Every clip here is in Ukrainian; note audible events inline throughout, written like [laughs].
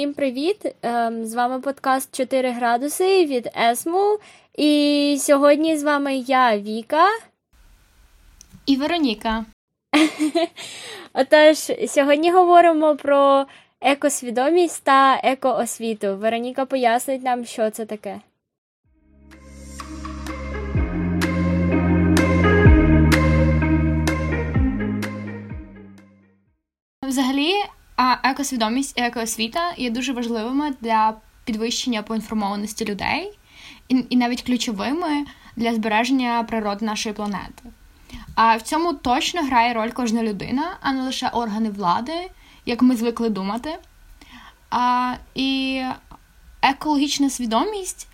Всім привіт! Ем, з вами подкаст 4 градуси від Есму. І сьогодні з вами я, Віка. І Вероніка. [laughs] Отож, сьогодні говоримо про екосвідомість та екоосвіту. Вероніка пояснить нам, що це таке. Взагалі, екосвідомість і екоосвіта є дуже важливими для підвищення поінформованості людей і, і навіть ключовими для збереження природи нашої планети. А в цьому точно грає роль кожна людина, а не лише органи влади, як ми звикли думати. А, І екологічна свідомість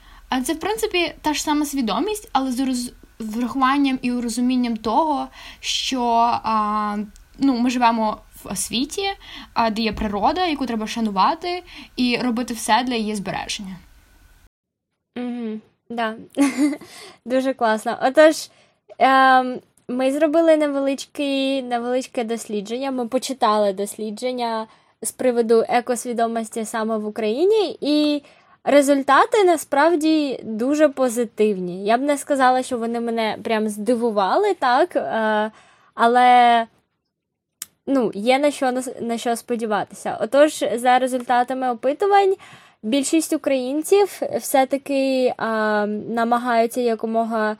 це, в принципі, та ж сама свідомість, але з врахуванням і розумінням того, що а, ну, ми живемо в освіті, де є природа, яку треба шанувати, і робити все для її збереження. Угу, да. [laughs] Дуже класно. Отож, ем, ми зробили невеличке, невеличке дослідження. Ми почитали дослідження з приводу екосвідомості саме в Україні, і результати насправді дуже позитивні. Я б не сказала, що вони мене прям здивували, так, е, але ну, є на що на що сподіватися. Отож, за результатами опитувань, більшість українців все-таки а, намагаються якомога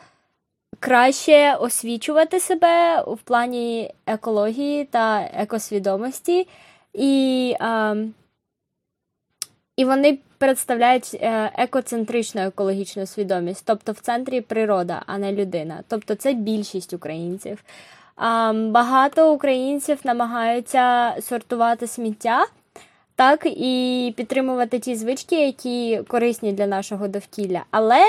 краще освічувати себе в плані екології та екосвідомості, і а, і вони представляють е, екоцентричну екологічну свідомість, тобто в центрі природа, а не людина. Тобто це більшість українців. Багато українців намагаються сортувати сміття, так і підтримувати ті звички, які корисні для нашого довкілля. Але,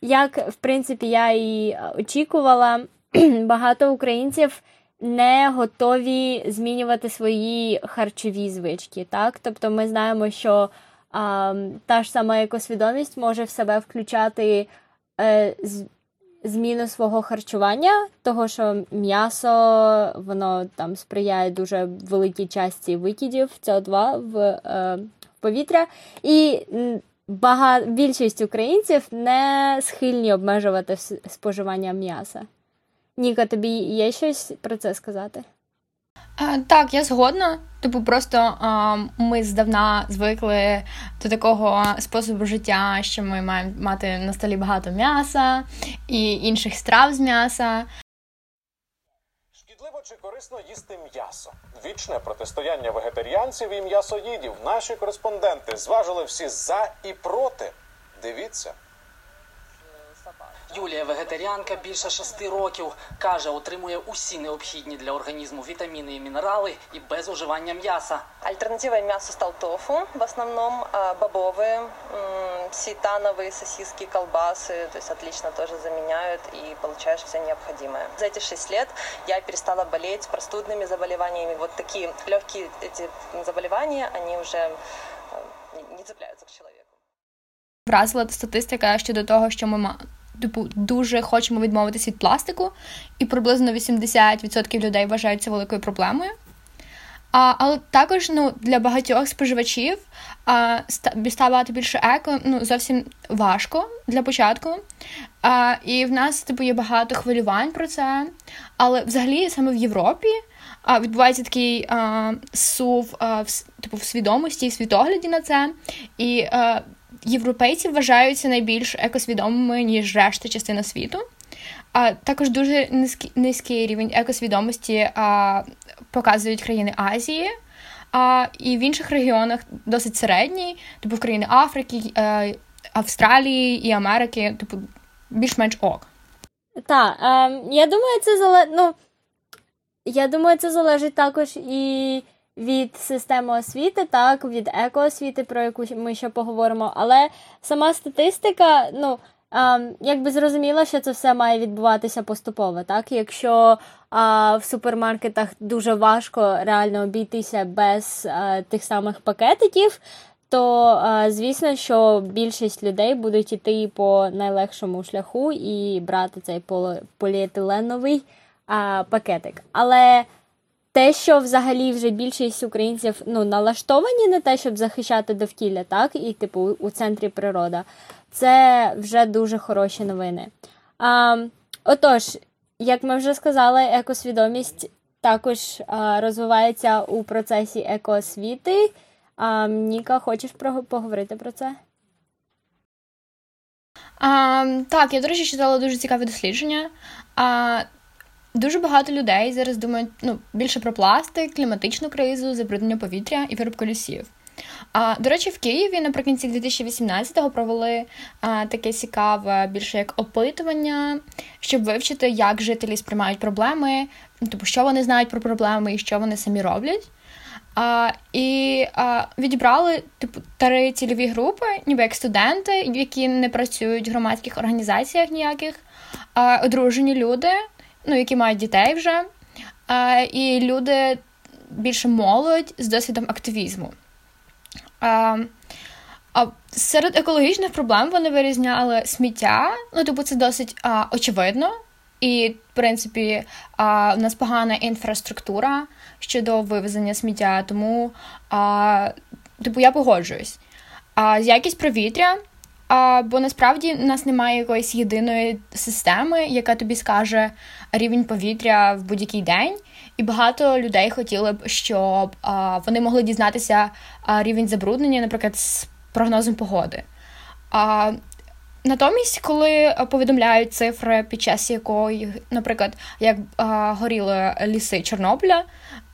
як в принципі я і очікувала, [clears throat] багато українців не готові змінювати свої харчові звички. Так? Тобто ми знаємо, що а, та ж сама екосвідомість може в себе включати. Е, зміну свого харчування, того що м'ясо воно там сприяє дуже великій часті викидів СО2 в е, повітря, і бага... більшість українців не схильні обмежувати споживання м'яса. Ніка, тобі є щось про це сказати? Так, я згодна. Типу, просто ми здавна звикли до такого способу життя, що ми маємо мати на столі багато м'яса і інших страв з м'яса. Шкідливо чи корисно їсти м'ясо? Вічне протистояння вегетаріанців і м'ясоїдів. Наші кореспонденти зважили всі за і проти. Дивіться. Юлія вегетаріанка більше шести років каже, отримує усі необхідні для організму вітаміни і мінерали і без уживання м'яса. Альтернативой мясу стал тофу, в основном бобовые, сейтановые сосиски, колбасы, то есть отлично тоже заменяют и получаешь все необходимое. За эти шесть лет я перестала болеть простудными заболеваниями. Вот такие легкие эти заболевания, они уже не цепляются к человеку. Вразила статистика щодо того, що ми типу, дуже хочемо відмовитися від пластику, і приблизно 80% людей вважають це великою проблемою. А, Але також ну, для багатьох споживачів а, ставати більше еко ну, зовсім важко для початку. А, І в нас типу, є багато хвилювань про це. Але взагалі саме в Європі а, відбувається такий а, сув а, в, типу, в свідомості і світогляді на це. І а, європейці вважаються найбільш екосвідомими, ніж решта частина світу. А також дуже низький, низький рівень екосвідомості а, показують країни Азії, а і в інших регіонах досить середній, типу в країни Африки, а, е, Австралії і Америки, типу, більш-менш ок. Так, е, я думаю, це зале... ну, я думаю, це залежить також і від системи освіти, так, від екоосвіти, про яку ми ще поговоримо. Але сама статистика, ну. А, якби зрозуміло, що це все має відбуватися поступово, так? Якщо а, в супермаркетах дуже важко реально обійтися без а, тих самих пакетиків, то звісно, що більшість людей будуть йти по найлегшому шляху і брати цей поліетиленовий пакетик. Але те, що взагалі вже більшість українців ну, налаштовані на те, щоб захищати довкілля, так, і типу у центрі природа, це вже дуже хороші новини. А, Отож, як ми вже сказали, екосвідомість також а, розвивається у процесі екоосвіти. А, Ніка, хочеш поговорити про це? А, Так, я, до речі, читала дуже цікаве дослідження. А, Дуже багато людей зараз думають ну, більше про пластик, кліматичну кризу, забруднення повітря і виробку лісів. А, До речі, в Києві наприкінці 2018-го провели а, таке цікаве, більше як опитування, щоб вивчити, як жителі сприймають проблеми, тобто, що вони знають про проблеми і що вони самі роблять. А, І а, відібрали типу три цільові групи, ніби як студенти, які не працюють в громадських організаціях ніяких, а, одружені люди, ну які мають дітей вже, і люди більше молодь з досвідом активізму. А, Серед екологічних проблем вони вирізняли сміття. Ну, типу, це досить а, очевидно. І, в принципі, а, у нас погана інфраструктура щодо вивезення сміття, тому а, типу, я погоджуюсь. А якість повітря, а, бо насправді у нас немає якоїсь єдиної системи, яка тобі скаже рівень повітря в будь-який день. І багато людей хотіли б, щоб а, вони могли дізнатися а, рівень забруднення, наприклад, з прогнозом погоди. А, Натомість, коли повідомляють цифри, під час якої, наприклад, як а, горіли ліси Чорнобиля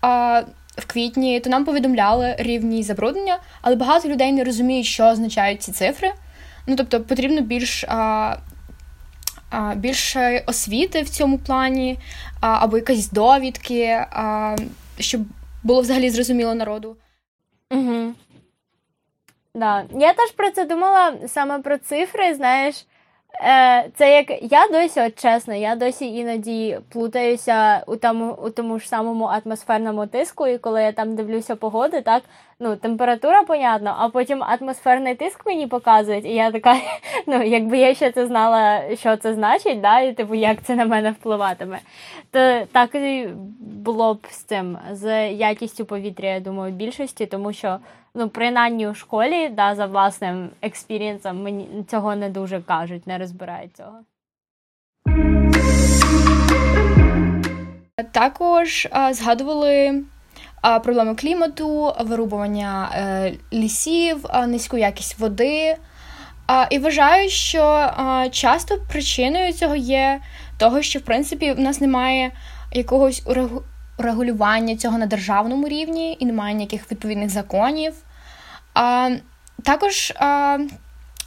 а, в квітні, то нам повідомляли рівні забруднення, але багато людей не розуміють, що означають ці цифри. Ну тобто потрібно більш а, більше освіти в цьому плані, або якісь довідки, щоб було взагалі зрозуміло народу. Угу. Да. Я теж про це думала саме про цифри, знаєш. Е, Це як я досі, от чесно, я досі іноді плутаюся у тому у тому ж самому атмосферному тиску, і коли я там дивлюся погоди, так ну температура, понятно, а потім атмосферний тиск мені показують, і я така, [laughs] ну якби я ще це знала, що це значить, да, і типу як це на мене впливатиме, то так і було б з цим з якістю повітря, я думаю, в більшості, тому що ну, принаймні у школі, да, за власним експірієнсом, мені цього не дуже кажуть, не розбирають цього. Також а, згадували проблеми клімату, вирубування е, лісів, низьку якість води. І вважаю, що часто причиною цього є того, що в принципі в нас немає якогось регулювання цього на державному рівні і немає ніяких відповідних законів. Також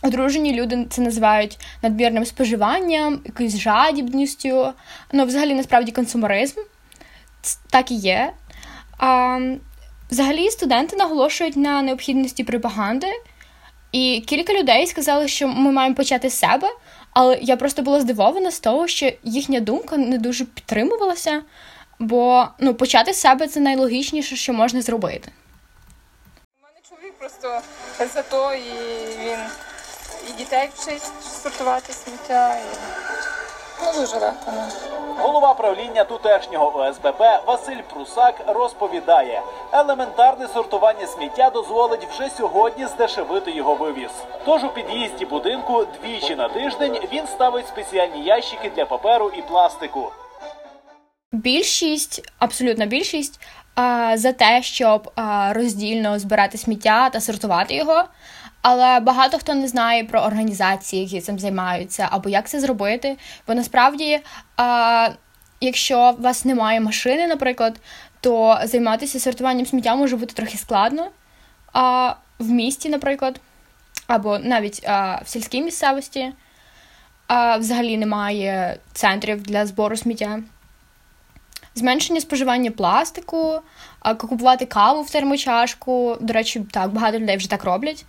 одружені люди це називають надмірним споживанням, якоюсь жадібністю. Ну, взагалі, насправді, консумеризм. Так і є. А, Взагалі, студенти наголошують на необхідності пропаганди. І кілька людей сказали, що ми маємо почати з себе, але я просто була здивована з того, що їхня думка не дуже підтримувалася, бо ну, почати з себе це найлогічніше, що можна зробити У мене чоловік просто за то і він і дітей вчить сортувати сміття. І... Ну, дуже легко. Ну. Голова правління тутешнього ОСББ Василь Прусак розповідає, елементарне сортування сміття дозволить вже сьогодні здешевити його вивіз. Тож у під'їзді будинку двічі на тиждень він ставить спеціальні ящики для паперу і пластику. Більшість, абсолютна більшість за те, щоб роздільно збирати сміття та сортувати його. Але багато хто не знає про організації, які цим займаються, або як це зробити. Бо насправді, якщо у вас немає машини, наприклад, то займатися сортуванням сміття може бути трохи складно а в місті, наприклад, або навіть а, в сільській місцевості. А Взагалі немає центрів для збору сміття зменшення споживання пластику, купувати каву в термочашку. До речі, так, багато людей вже так роблять.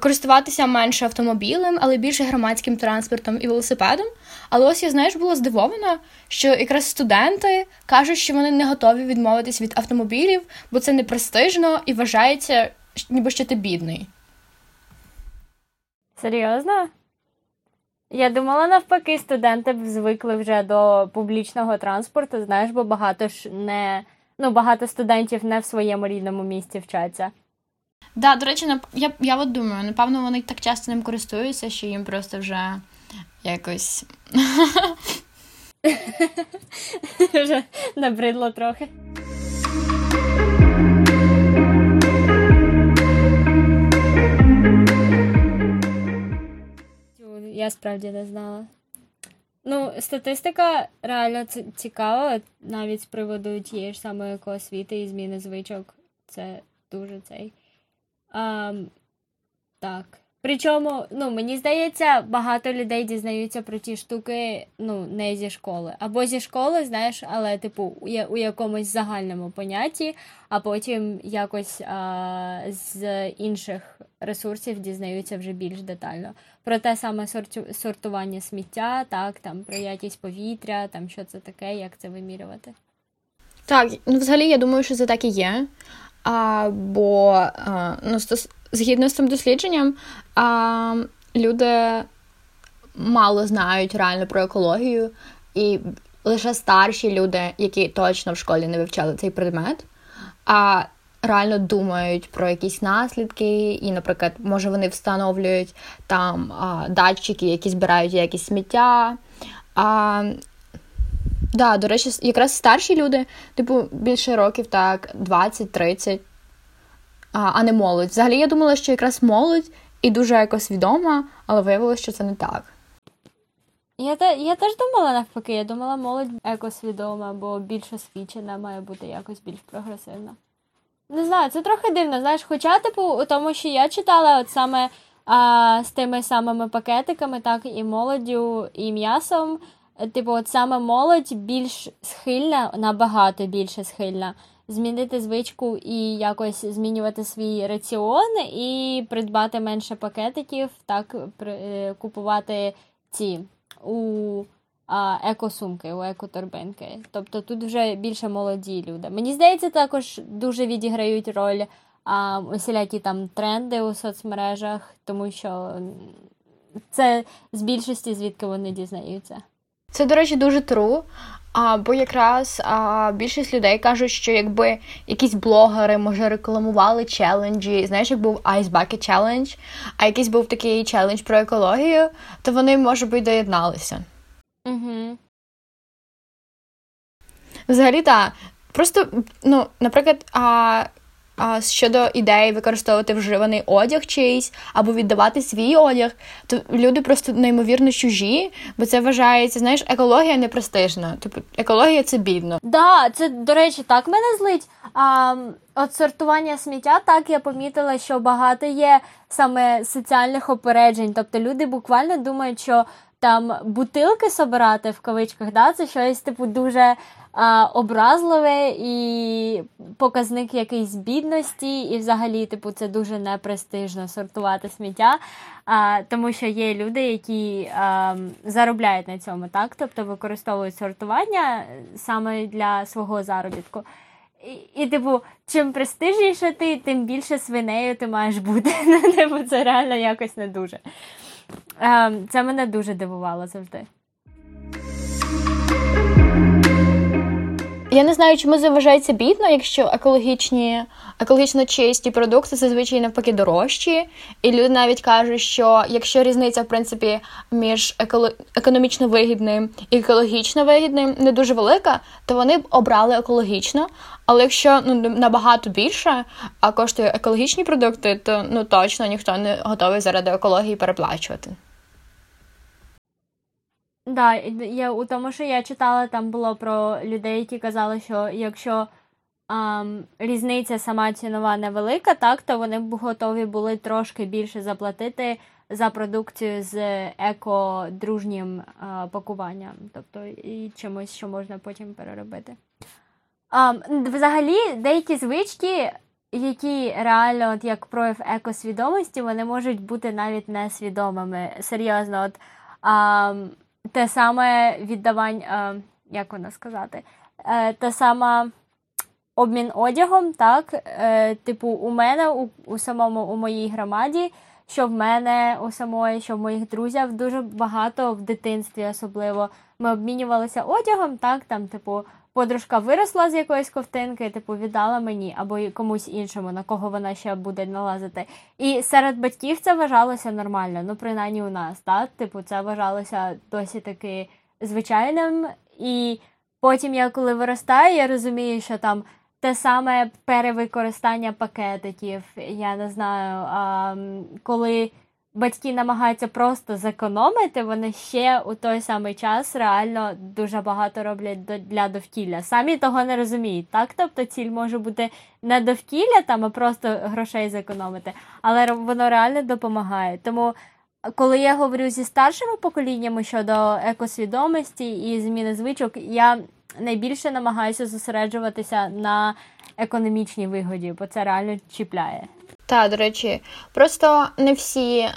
Користуватися менше автомобілем, але більше громадським транспортом і велосипедом. Але ось я знаєш, була здивована, що якраз студенти кажуть, що вони не готові відмовитись від автомобілів, бо це не престижно і вважається, ніби що ти бідний. Серйозно? Я думала, навпаки, студенти б звикли вже до публічного транспорту, знаєш, бо багато ж не ну, багато студентів не в своєму рідному місті вчаться. Да, до речі, я я от думаю, напевно, вони так часто ним користуються, що їм просто вже якось. [laughs] Вже набридло трохи. Я справді не знала. Ну, статистика реально цікава, навіть з приводу тієї ж самої екоосвіти і зміни звичок. Це дуже цей. А, Так. Причому, ну, мені здається, багато людей дізнаються про ті штуки ну, не зі школи. Або зі школи, знаєш, але, типу, у якомусь загальному понятті, а потім якось а, з інших ресурсів дізнаються вже більш детально. Про те саме сортування сміття, так, там, про якість повітря, там, що це таке, як це вимірювати. Так, ну взагалі я думаю, що це так і є. А, Бо ну, стос... згідно з цим дослідженням, люди мало знають реально про екологію, і лише старші люди, які точно в школі не вивчали цей предмет, а реально думають про якісь наслідки, і, наприклад, може вони встановлюють там датчики, які збирають якісь сміття. Да, до речі, якраз старші люди, типу, більше років, так, 20-30, а а не молодь. Взагалі, я думала, що якраз молодь і дуже якось відома, але виявилося, що це не так. Я те, я теж думала навпаки, я думала, молодь екосвідома, бо більш освічена має бути якось більш прогресивна. Не знаю, це трохи дивно, знаєш, хоча, типу, у тому, що я читала от саме а, з тими самими пакетиками, так, і молоддю, і м'ясом. Типу, от саме молодь більш схильна, набагато більше схильна змінити звичку і якось змінювати свій раціон, і придбати менше пакетиків, так, при, купувати ці у а, екосумки, у екоторбинки. Тобто тут вже більше молоді люди. Мені здається, також дуже відіграють роль а, усілякі там тренди у соцмережах, тому що це з більшості звідки вони дізнаються. Це, до речі, дуже тру. А, Бо якраз а, більшість людей кажуть, що якби якісь блогери, може, рекламували челенджі, знаєш, як був Ice Bucket Challenge, а якийсь був такий челендж про екологію, то вони, може би, доєдналися. Угу. Взагалі, так. Просто, ну, наприклад, а, а щодо ідеї використовувати вживаний одяг чийсь або віддавати свій одяг, то люди просто неймовірно чужі, бо це вважається, знаєш, екологія не престижна. Типу, екологія це бідно. Да, це до речі, так мене злить. А, От сортування сміття, так я помітила, що багато є саме соціальних опереджень. Тобто люди буквально думають, що там бутилки собирати в кавичках, да, це щось типу дуже а, образливе і показник якийсь бідності, і взагалі, типу, це дуже непрестижно сортувати сміття, а, тому що є люди, які а, заробляють на цьому, так? Тобто використовують сортування саме для свого заробітку. І, і, типу, чим престижніше ти, тим більше свинею ти маєш бути. [laughs] Типу, це реально якось не дуже. Це мене дуже дивувало завжди. Я не знаю, чому заважається бідно, якщо екологічні, екологічно чисті продукти зазвичай навпаки дорожчі. І люди навіть кажуть, що якщо різниця, в принципі, між еколо... економічно вигідним і екологічно вигідним не дуже велика, то вони б обрали екологічно. Але якщо ну набагато більше а коштує екологічні продукти, то ну точно ніхто не готовий заради екології переплачувати. Да, я у тому, що я читала, там було про людей, які казали, що якщо ам, різниця сама цінова невелика, так, то вони б готові були трошки більше заплатити за продукцію з екодружнім а, пакуванням, тобто і чимось, що можна потім переробити. А, Взагалі, деякі звички, які реально, от як прояв екосвідомості, вони можуть бути навіть несвідомими. Серйозно, от а, те саме віддавання, як воно сказати, е, те саме обмін одягом, так, е, типу, у мене у, у самому у моїй громаді. Що в мене у самої, що в моїх друзів дуже багато в дитинстві, особливо ми обмінювалися одягом, так там, типу, подружка виросла з якоїсь ковтинки, типу, віддала мені або комусь іншому, на кого вона ще буде налазити. І серед батьків це вважалося нормально, ну принаймні у нас, так? Типу, це вважалося досі таки звичайним. І потім я коли виростаю, я розумію, що там те саме перевикористання пакетиків, я не знаю, а, коли батьки намагаються просто зекономити, вони ще у той самий час реально дуже багато роблять для довкілля. Самі того не розуміють. Так, тобто ціль може бути не довкілля там, а просто грошей зекономити, але воно реально допомагає. Тому. Коли я говорю зі старшими поколіннями щодо екосвідомості і зміни звичок, я найбільше намагаюся зосереджуватися на економічній вигоді, бо це реально чіпляє. Так, до речі, просто не всі е,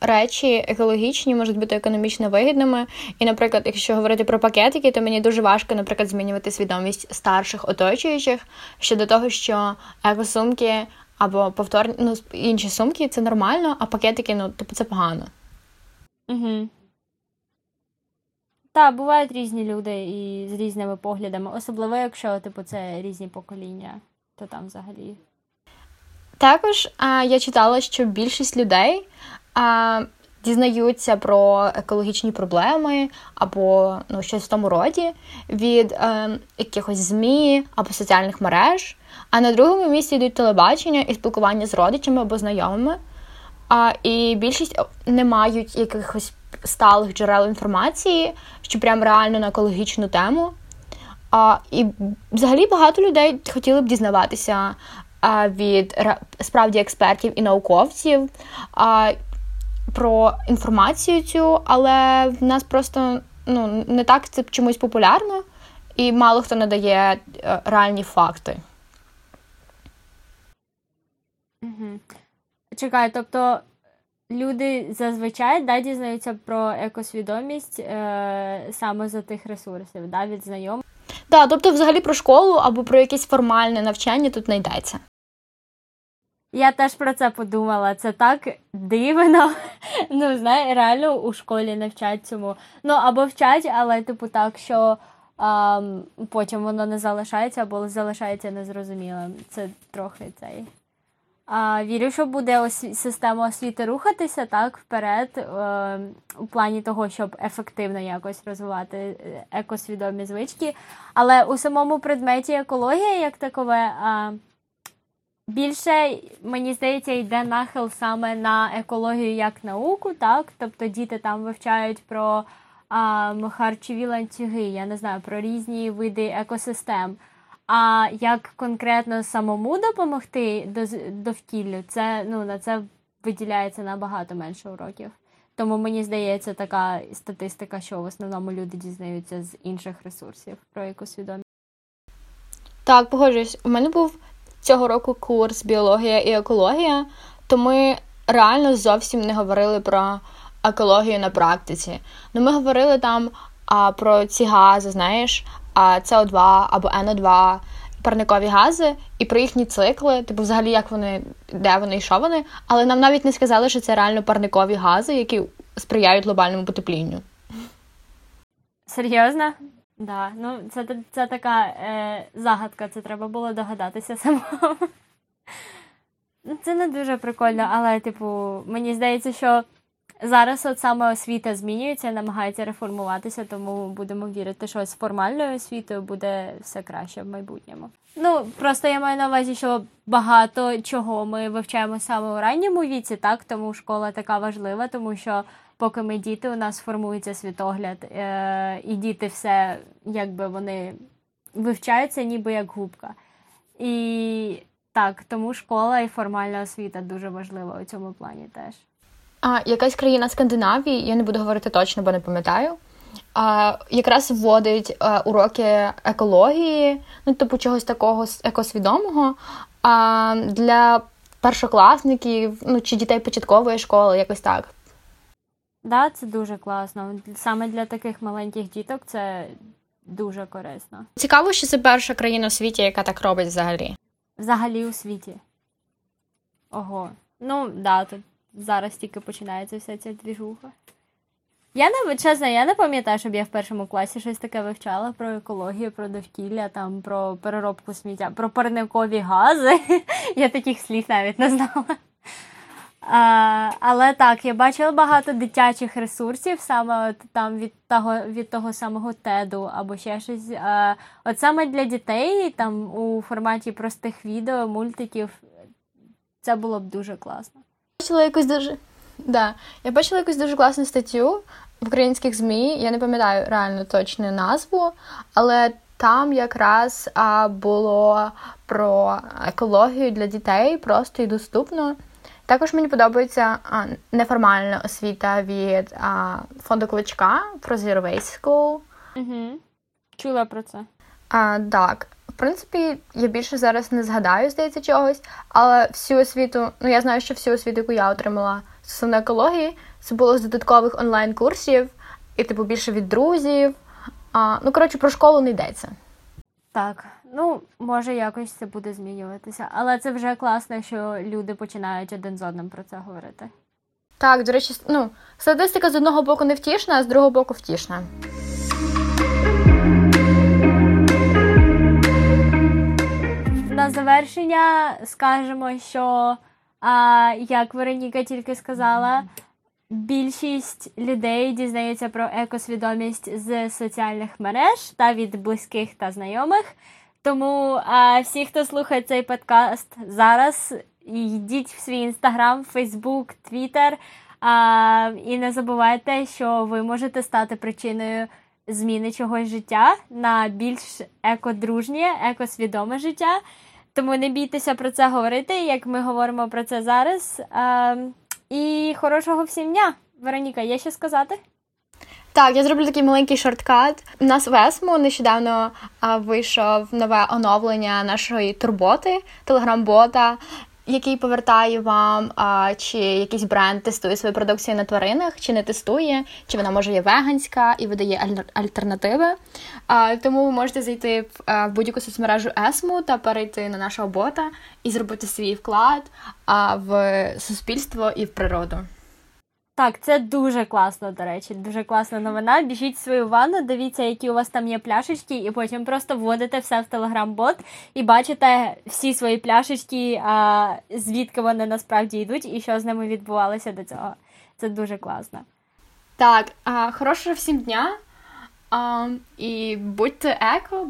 речі екологічні можуть бути економічно вигідними. І, наприклад, якщо говорити про пакетики, то мені дуже важко, наприклад, змінювати свідомість старших оточуючих щодо того, що екосумки або повторні ну, інші сумки це нормально, а пакетики, ну, типу, це погано. Угу. Так, бувають різні люди і з різними поглядами, особливо якщо типу, це різні покоління, то там взагалі. Також а, я читала, що більшість людей а, дізнаються про екологічні проблеми або ну, щось в тому роді від а, е, якихось ЗМІ або соціальних мереж. А на другому місці йдуть телебачення і спілкування з родичами або знайомими. А, І більшість не мають якихось сталих джерел інформації, що прям реально на екологічну тему. А, І взагалі багато людей хотіли б дізнаватися а, від справді експертів і науковців а, про інформацію цю, але в нас просто ну, не так це чомусь популярно, і мало хто надає е, реальні факти. Угу. Чекай, тобто люди зазвичай да, дізнаються про екосвідомість е, саме за тих ресурсів, да, від знайомих. Так, тобто, взагалі про школу або про якесь формальне навчання тут не йдеться. Я теж про це подумала. Це так дивно. [laughs] Ну, знає, реально у школі не вчать цьому. Ну, або вчать, але, типу, так, що а, потім воно не залишається, або залишається незрозумілим. Це трохи цей. А, Вірю, що буде осві... система освіти рухатися так вперед, е, у плані того, щоб ефективно якось розвивати е, екосвідомі звички. Але у самому предметі екологія, як такове, а, більше, мені здається, йде нахил саме на екологію як науку, так? Тобто діти там вивчають про а, харчові ланцюги, я не знаю, про різні види екосистем. А як конкретно самому допомогти довкіллю, це ну на це виділяється набагато менше уроків. Тому мені здається, така статистика, що в основному люди дізнаються з інших ресурсів про екосвідомість. Так, погоджуюсь. У мене був цього року курс біологія і екологія, то ми реально зовсім не говорили про екологію на практиці. Ну, ми говорили там а, про ці гази, знаєш, СО2 або НО2, парникові гази, і про їхні цикли, типу, взагалі, як вони, де вони і що вони, але нам навіть не сказали, що це реально парникові гази, які сприяють глобальному потеплінню. Серйозно? Да, ну це це така е, загадка, це треба було догадатися самому. [laughs] Ну, це не дуже прикольно, але, типу, мені здається, що Зараз от саме освіта змінюється, намагається реформуватися, тому будемо вірити, що з формальною освітою буде все краще в майбутньому. Ну просто я маю на увазі, що багато чого ми вивчаємо саме у ранньому віці, так тому школа така важлива, тому що поки ми діти, у нас формується світогляд, е- і діти все якби вони вивчаються, ніби як губка. І так, тому школа і формальна освіта дуже важлива у цьому плані теж. А якась країна Скандинавії, я не буду говорити точно, бо не пам'ятаю. А, Якраз вводить а, уроки екології, ну типу чогось такого екосвідомого а, для першокласників, ну чи дітей початкової школи, якось так. Да, це дуже класно. Саме для таких маленьких діток це дуже корисно. Цікаво, що це перша країна у світі, яка так робить взагалі. Взагалі у світі. Ого. Ну, да, тут зараз тільки починається вся ця двіжуха. Я не чесно, я не пам'ятаю, щоб я в першому класі щось таке вивчала про екологію, про довкілля, там про переробку сміття, про парникові гази. [laughs] Я таких слів навіть не знала. А, Але так, я бачила багато дитячих ресурсів, саме от там від того від того самого теду або ще щось. А, От саме для дітей, там у форматі простих відео, мультиків, це було б дуже класно. Бачила якусь дуже да. Я бачила якусь дуже класну статтю в українських ЗМІ. Я не пам'ятаю реально точну назву, але там якраз а, було про екологію для дітей просто і доступно. Також мені подобається а, неформальна освіта від а, фонду Кличка про Zero Waste School. Угу. Чула про це. А, Так. Принципі, я більше зараз не згадаю, здається, чогось, але всю освіту, ну я знаю, що всю освіту, яку я отримала стосовно екології, це було з додаткових онлайн-курсів, і, типу, більше від друзів. А, Ну, коротше, про школу не йдеться. Так, ну може якось це буде змінюватися, але це вже класно, що люди починають один з одним про це говорити. Так, до речі, ну, статистика з одного боку не втішна, а з другого боку втішна. На завершення скажемо, що, а, як Вероніка тільки сказала, більшість людей дізнається про екосвідомість з соціальних мереж та від близьких та знайомих. Тому а, всі, хто слухає цей подкаст зараз, йдіть в свій інстаграм, Фейсбук, Твіттер. І не забувайте, що ви можете стати причиною зміни чогось життя на більш екодружнє, екосвідоме життя. Тому не бійтеся про це говорити, як ми говоримо про це зараз. А, І хорошого всім дня! Вероніка, є що сказати? Так, я зроблю такий маленький shortcut. У нас в Есму нещодавно вийшов нове оновлення нашої турботи, телеграм-бота, який повертає вам, а, чи якийсь бренд тестує свою продукцію на тваринах, чи не тестує, чи вона може є веганська і видає аль- альтернативи. А, Тому ви можете зайти а, в будь-яку соцмережу Есму та перейти на нашого бота і зробити свій вклад а, в суспільство і в природу. Так, це дуже класно, до речі, дуже класна новина. Біжіть в свою ванну, дивіться, які у вас там є пляшечки, і потім просто вводите все в телеграм-бот і бачите всі свої пляшечки, а, звідки вони насправді йдуть і що з ними відбувалося до цього. Це дуже класно. Так, а, хорошого всім дня а, і будьте еко.